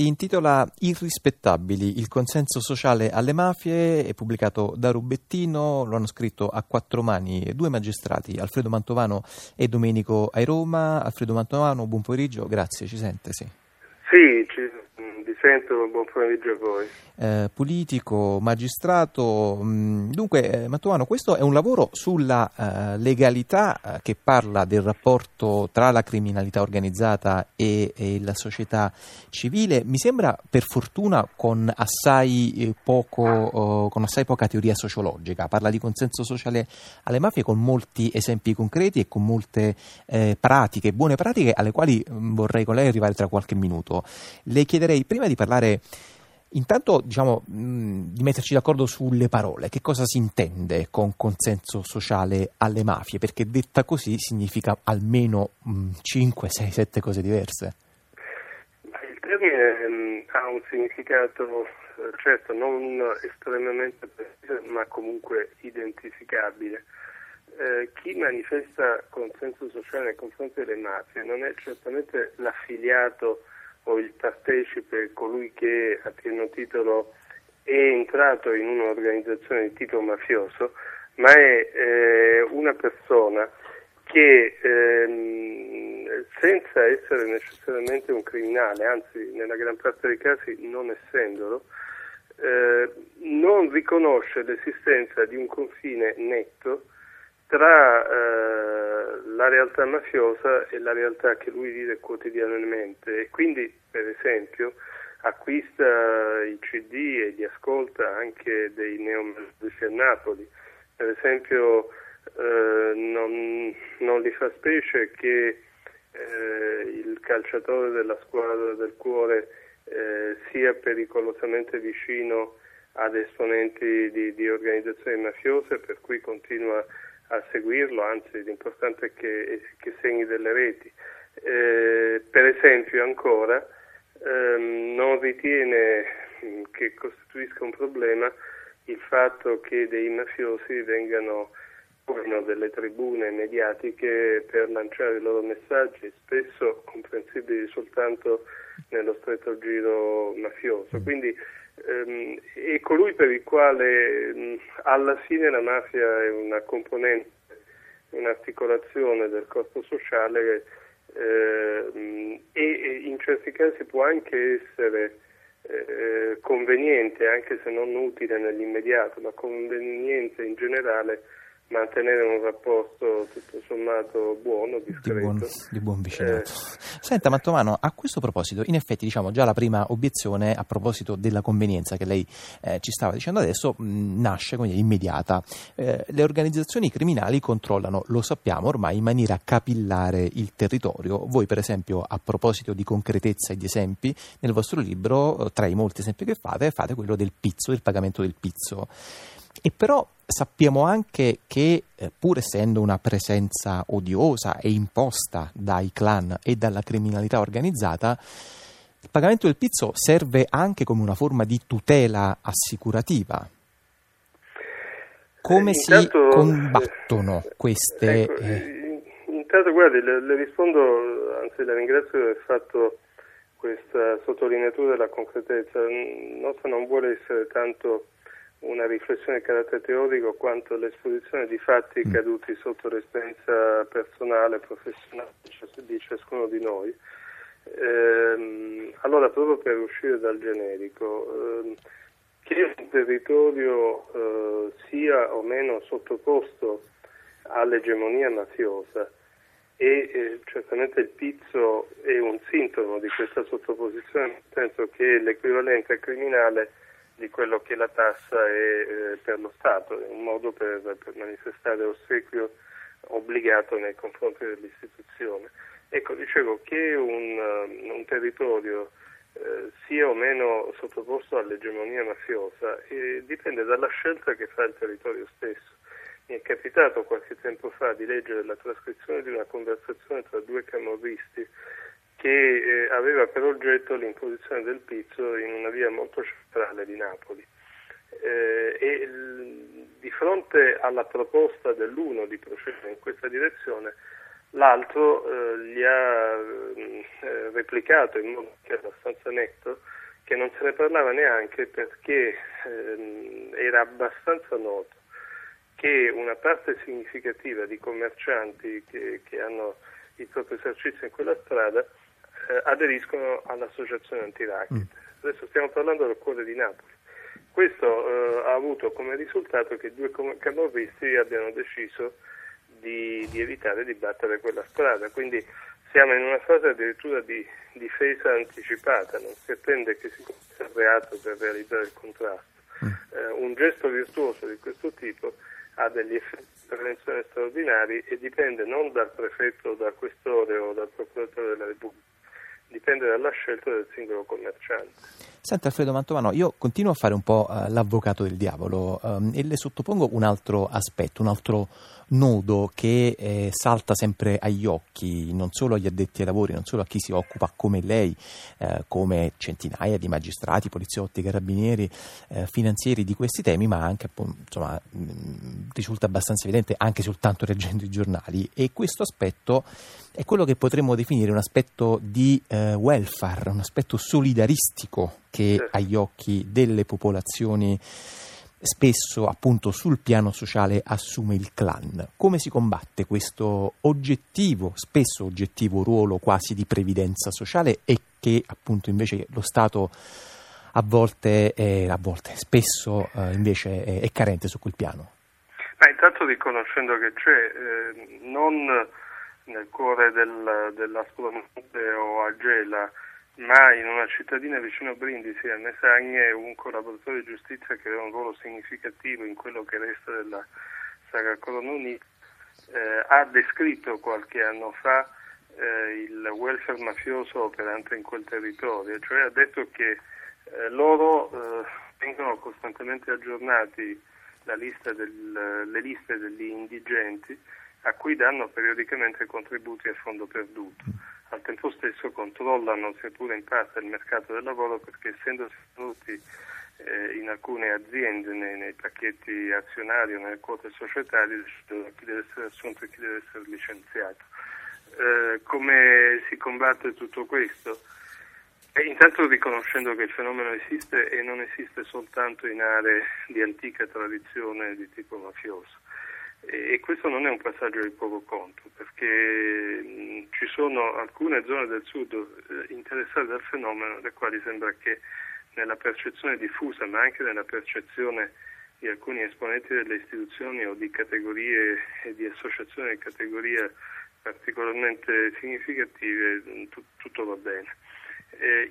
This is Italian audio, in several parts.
Si intitola Irrispettabili, il consenso sociale alle mafie, è pubblicato da Rubettino, lo hanno scritto a quattro mani due magistrati, Alfredo Mantovano e Domenico Airoma. Alfredo Mantovano, buon pomeriggio, grazie, ci sente? Sì, sì sento, buon pomeriggio a voi eh, politico, magistrato. Mm, dunque, eh, Mantovano, questo è un lavoro sulla eh, legalità eh, che parla del rapporto tra la criminalità organizzata e, e la società civile. Mi sembra per fortuna con assai, eh, poco, oh, con assai poca teoria sociologica. Parla di consenso sociale alle mafie con molti esempi concreti e con molte eh, pratiche, buone pratiche alle quali mm, vorrei con lei arrivare tra qualche minuto. Le chiederei prima di parlare Intanto diciamo di metterci d'accordo sulle parole, che cosa si intende con consenso sociale alle mafie, perché detta così significa almeno mh, 5, 6, 7 cose diverse. Il termine ha un significato eh, certo non estremamente preciso, ma comunque identificabile. Eh, chi manifesta consenso sociale nei confronti delle mafie non è certamente l'affiliato o il partecipe, colui che a pieno titolo è entrato in un'organizzazione di tipo mafioso, ma è eh, una persona che ehm, senza essere necessariamente un criminale, anzi nella gran parte dei casi non essendolo, eh, non riconosce l'esistenza di un confine netto tra eh, la realtà mafiosa e la realtà che lui vive quotidianamente. E quindi per esempio acquista i CD e li ascolta anche dei neomelodici a Napoli, per esempio eh, non, non, gli fa specie che eh, il calciatore della squadra del cuore eh, sia pericolosamente vicino ad esponenti di, di organizzazioni mafiose per cui continua a a seguirlo, anzi l'importante è che, che segni delle reti. Eh, per esempio ancora ehm, non ritiene mm, che costituisca un problema il fatto che dei mafiosi vengano delle tribune mediatiche per lanciare i loro messaggi, spesso comprensibili soltanto nello stretto giro mafioso. Quindi ehm, è colui per il quale mh, alla fine la mafia è una componente, un'articolazione del corpo sociale eh, e in certi casi può anche essere eh, conveniente, anche se non utile nell'immediato, ma conveniente in generale mantenere un rapporto tutto sommato buono, discreto. Di buon, di buon vicinato. Eh. Senta Mattomano, a questo proposito, in effetti diciamo già la prima obiezione a proposito della convenienza che lei eh, ci stava dicendo adesso mh, nasce quindi immediata. Eh, le organizzazioni criminali controllano, lo sappiamo ormai, in maniera capillare il territorio. Voi per esempio a proposito di concretezza e di esempi, nel vostro libro, tra i molti esempi che fate, fate quello del pizzo, del pagamento del pizzo. E però sappiamo anche che, eh, pur essendo una presenza odiosa e imposta dai clan e dalla criminalità organizzata, il pagamento del pizzo serve anche come una forma di tutela assicurativa. Come eh, intanto, si combattono eh, queste... Ecco, eh... Intanto, guardi, le, le, rispondo, anzi la ringrazio per aver fatto questa sottolineatura della concretezza. Il nostro non vuole essere tanto una riflessione di carattere teorico quanto l'esposizione di fatti mm. caduti sotto l'esperienza personale e professionale di ciascuno di noi. Ehm, allora, proprio per uscire dal generico, ehm, che un territorio eh, sia o meno sottoposto all'egemonia mafiosa e eh, certamente il pizzo è un sintomo di questa sottoposizione, nel senso che l'equivalente criminale di quello che la tassa è eh, per lo Stato, è un modo per, per manifestare ossequio obbligato nei confronti dell'istituzione. Ecco, dicevo che un, um, un territorio eh, sia o meno sottoposto all'egemonia mafiosa eh, dipende dalla scelta che fa il territorio stesso. Mi è capitato qualche tempo fa di leggere la trascrizione di una conversazione tra due camorristi che eh, aveva per oggetto l'imposizione del pizzo in una via molto centrale di Napoli. Eh, e l- di fronte alla proposta dell'uno di procedere in questa direzione, l'altro eh, gli ha eh, replicato in modo abbastanza netto che non se ne parlava neanche perché ehm, era abbastanza noto che una parte significativa di commercianti che, che hanno il proprio esercizio in quella strada eh, aderiscono all'associazione antiracket. Mm. Adesso stiamo parlando del cuore di Napoli. Questo eh, ha avuto come risultato che due camorristi abbiano deciso di, di, evitare di battere quella strada, quindi siamo in una fase addirittura di difesa anticipata, non si attende che si compia il reato per realizzare il contrasto. Mm. Eh, un gesto virtuoso di questo tipo ha degli effetti di prevenzione straordinari e dipende non dal prefetto, dal questore o dal procuratore della Repubblica, dipende dalla scelta del singolo commerciante. Senta Alfredo Mantovano, io continuo a fare un po' uh, l'avvocato del diavolo um, e le sottopongo un altro aspetto, un altro nodo che eh, salta sempre agli occhi, non solo agli addetti ai lavori, non solo a chi si occupa come lei, eh, come centinaia di magistrati, poliziotti, carabinieri, eh, finanzieri di questi temi, ma anche insomma, mh, risulta abbastanza evidente anche soltanto leggendo i giornali. E questo aspetto è quello che potremmo definire un aspetto di eh, welfare, un aspetto solidaristico che agli occhi delle popolazioni spesso appunto sul piano sociale assume il clan. Come si combatte questo oggettivo, spesso oggettivo ruolo quasi di previdenza sociale e che appunto invece lo Stato a volte, è, a volte spesso eh, invece è, è, carente su quel piano? Ma intanto riconoscendo che c'è eh, non nel cuore del, della Spronte o a Gela ma in una cittadina vicino a Brindisi, a Mesagne, un collaboratore di giustizia che aveva un ruolo significativo in quello che resta della saga Corona Unita, eh, ha descritto qualche anno fa eh, il welfare mafioso operante in quel territorio, cioè ha detto che eh, loro eh, vengono costantemente aggiornati lista del, le liste degli indigenti a cui danno periodicamente contributi a fondo perduto al tempo stesso controllano seppure in parte il mercato del lavoro perché essendosi tenuti eh, in alcune aziende nei, nei, pacchetti azionari o nelle quote societarie decidono chi deve essere assunto e chi deve essere licenziato. Eh, come si combatte tutto questo? E intanto riconoscendo che il fenomeno esiste e non esiste soltanto in aree di antica tradizione di tipo mafioso. E questo non è un passaggio di poco conto, perché ci sono alcune zone del sud eh, interessate dal fenomeno, le quali sembra che nella percezione diffusa, ma anche nella percezione di alcuni esponenti delle istituzioni o di categorie e di associazioni di categorie particolarmente significative, tutto va bene.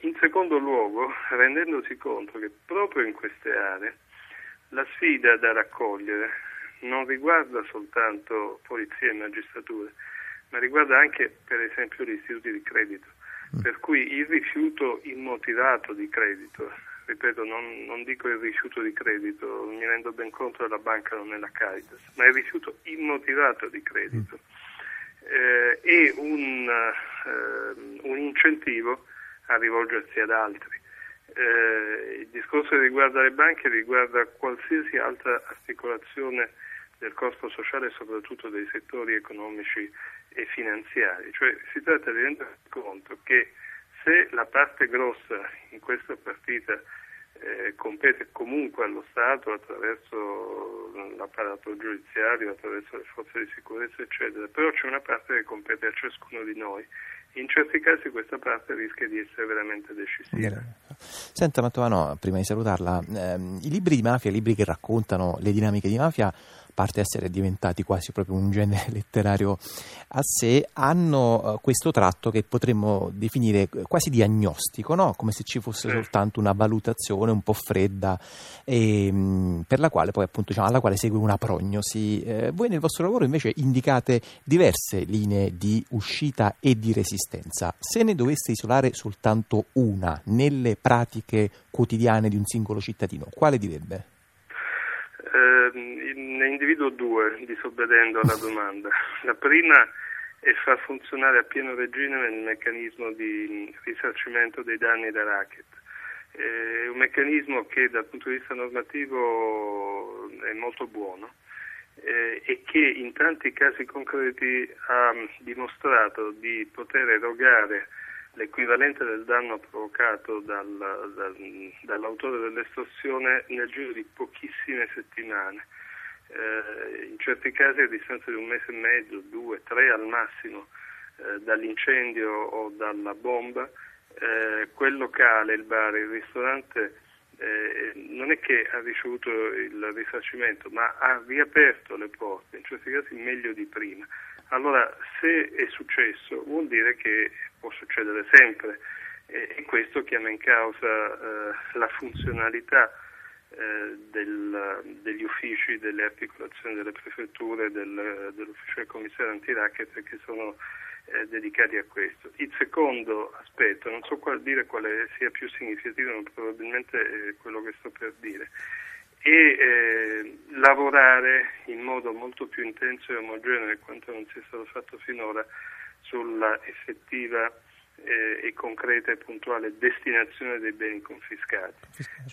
In secondo luogo, rendendosi conto che proprio in queste aree la sfida da raccogliere non riguarda soltanto polizia e magistratura, ma riguarda anche per esempio gli istituti di credito, mm. per cui il rifiuto immotivato di credito, ripeto non, non dico il rifiuto di credito, mi rendo ben conto che la banca non è la Caritas, ma il rifiuto immotivato di credito eh, è un, eh, un incentivo a rivolgersi ad altri. Eh, il discorso che riguarda le banche riguarda qualsiasi altra articolazione del corpo sociale soprattutto dei settori economici e finanziari. Cioè si tratta di rendere conto che se la parte grossa in questa partita eh, compete comunque allo Stato attraverso l'apparato giudiziario, attraverso le forze di sicurezza, eccetera, però c'è una parte che compete a ciascuno di noi. In certi casi questa parte rischia di essere veramente decisiva. Senta Mantovano, prima di salutarla, ehm, i libri di mafia, i libri che raccontano le dinamiche di mafia, parte essere diventati quasi proprio un genere letterario a sé, hanno uh, questo tratto che potremmo definire quasi diagnostico, no? come se ci fosse soltanto una valutazione un po' fredda e, mm, per la quale poi appunto diciamo, alla quale segue una prognosi. Eh, voi nel vostro lavoro invece indicate diverse linee di uscita e di resistenza. Se ne doveste isolare soltanto una nelle pratiche quotidiane di un singolo cittadino, quale direbbe? Eh, ne individuo due, disobbedendo alla domanda. La prima è far funzionare a pieno regime il meccanismo di risarcimento dei danni da racket. È un meccanismo che dal punto di vista normativo è molto buono eh, e che in tanti casi concreti ha dimostrato di poter erogare l'equivalente del danno provocato dal, dal, dall'autore dell'estorsione nel giro di pochissime settimane. Eh, in certi casi a distanza di un mese e mezzo, due, tre al massimo eh, dall'incendio o dalla bomba, eh, quel locale, il bar, il ristorante eh, non è che ha ricevuto il risarcimento, ma ha riaperto le porte, in certi casi meglio di prima. Allora, se è successo, vuol dire che può succedere sempre e, e questo chiama in causa eh, la funzionalità eh, del, degli uffici, delle articolazioni delle prefetture, del, dell'ufficio del commissario antiracket che sono eh, dedicati a questo. Il secondo aspetto, non so qual, dire quale sia più significativo, ma probabilmente è quello che sto per dire, è eh, lavorare in modo molto più intenso e omogeneo di quanto non sia stato fatto finora sulla effettiva eh, e concreta e puntuale destinazione dei beni confiscati.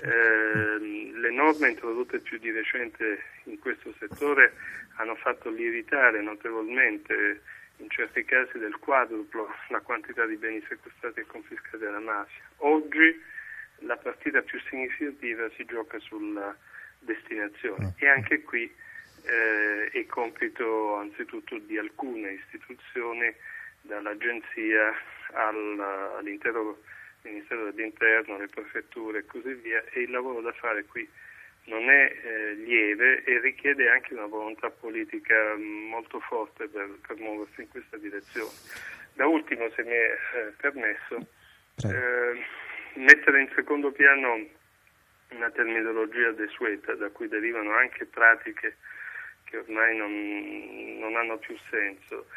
Eh, le norme introdotte più di recente in questo settore hanno fatto lievitare notevolmente in certi casi del quadruplo la quantità di beni sequestrati e confiscati alla mafia. Oggi la partita più significativa si gioca sulla destinazione mm. e anche qui eh, è compito anzitutto di alcune istituzioni, dall'agenzia al, all'intero Ministero dell'Interno, le prefetture e così via e il lavoro da fare qui non è eh, lieve e richiede anche una volontà politica molto forte per, per, muoversi in questa direzione. Da ultimo, se mi è eh, permesso, eh, mettere in secondo piano una terminologia desueta da cui derivano anche pratiche che ormai non, non hanno più senso.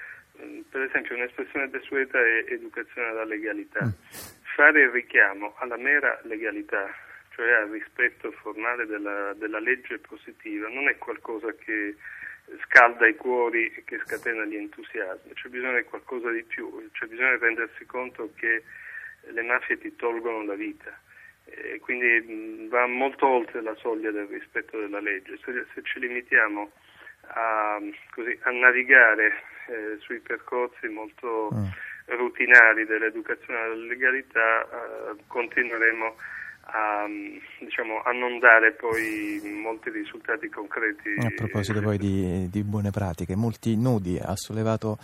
Mm, per esempio un'espressione desueta è educazione alla legalità. Mm. Fare il richiamo alla mera legalità cioè al rispetto formale della, della legge positiva, non è qualcosa che scalda i cuori e che scatena gli entusiasmi, c'è bisogno di qualcosa di più, c'è bisogno di rendersi conto che le mafie ti tolgono la vita. E quindi va molto oltre la soglia del rispetto della legge. Se, se ci limitiamo a, così, a navigare eh, sui percorsi molto mm. rutinari dell'educazione alla legalità, eh, continueremo a, diciamo, a, non dare poi molti risultati concreti. A proposito poi di, di buone pratiche, molti nodi ha sollevato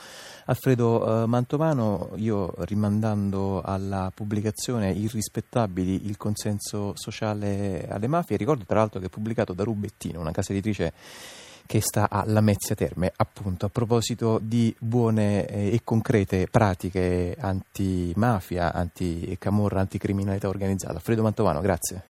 Alfredo eh, Mantovano, io rimandando alla pubblicazione Irrispettabili il consenso sociale alle mafie, ricordo tra l'altro che è pubblicato da Rubettino, una casa editrice che sta a Lamezia Terme, appunto a proposito di buone eh, e concrete pratiche antimafia, anticamorra, anticriminalità organizzata. Alfredo Mantovano, grazie.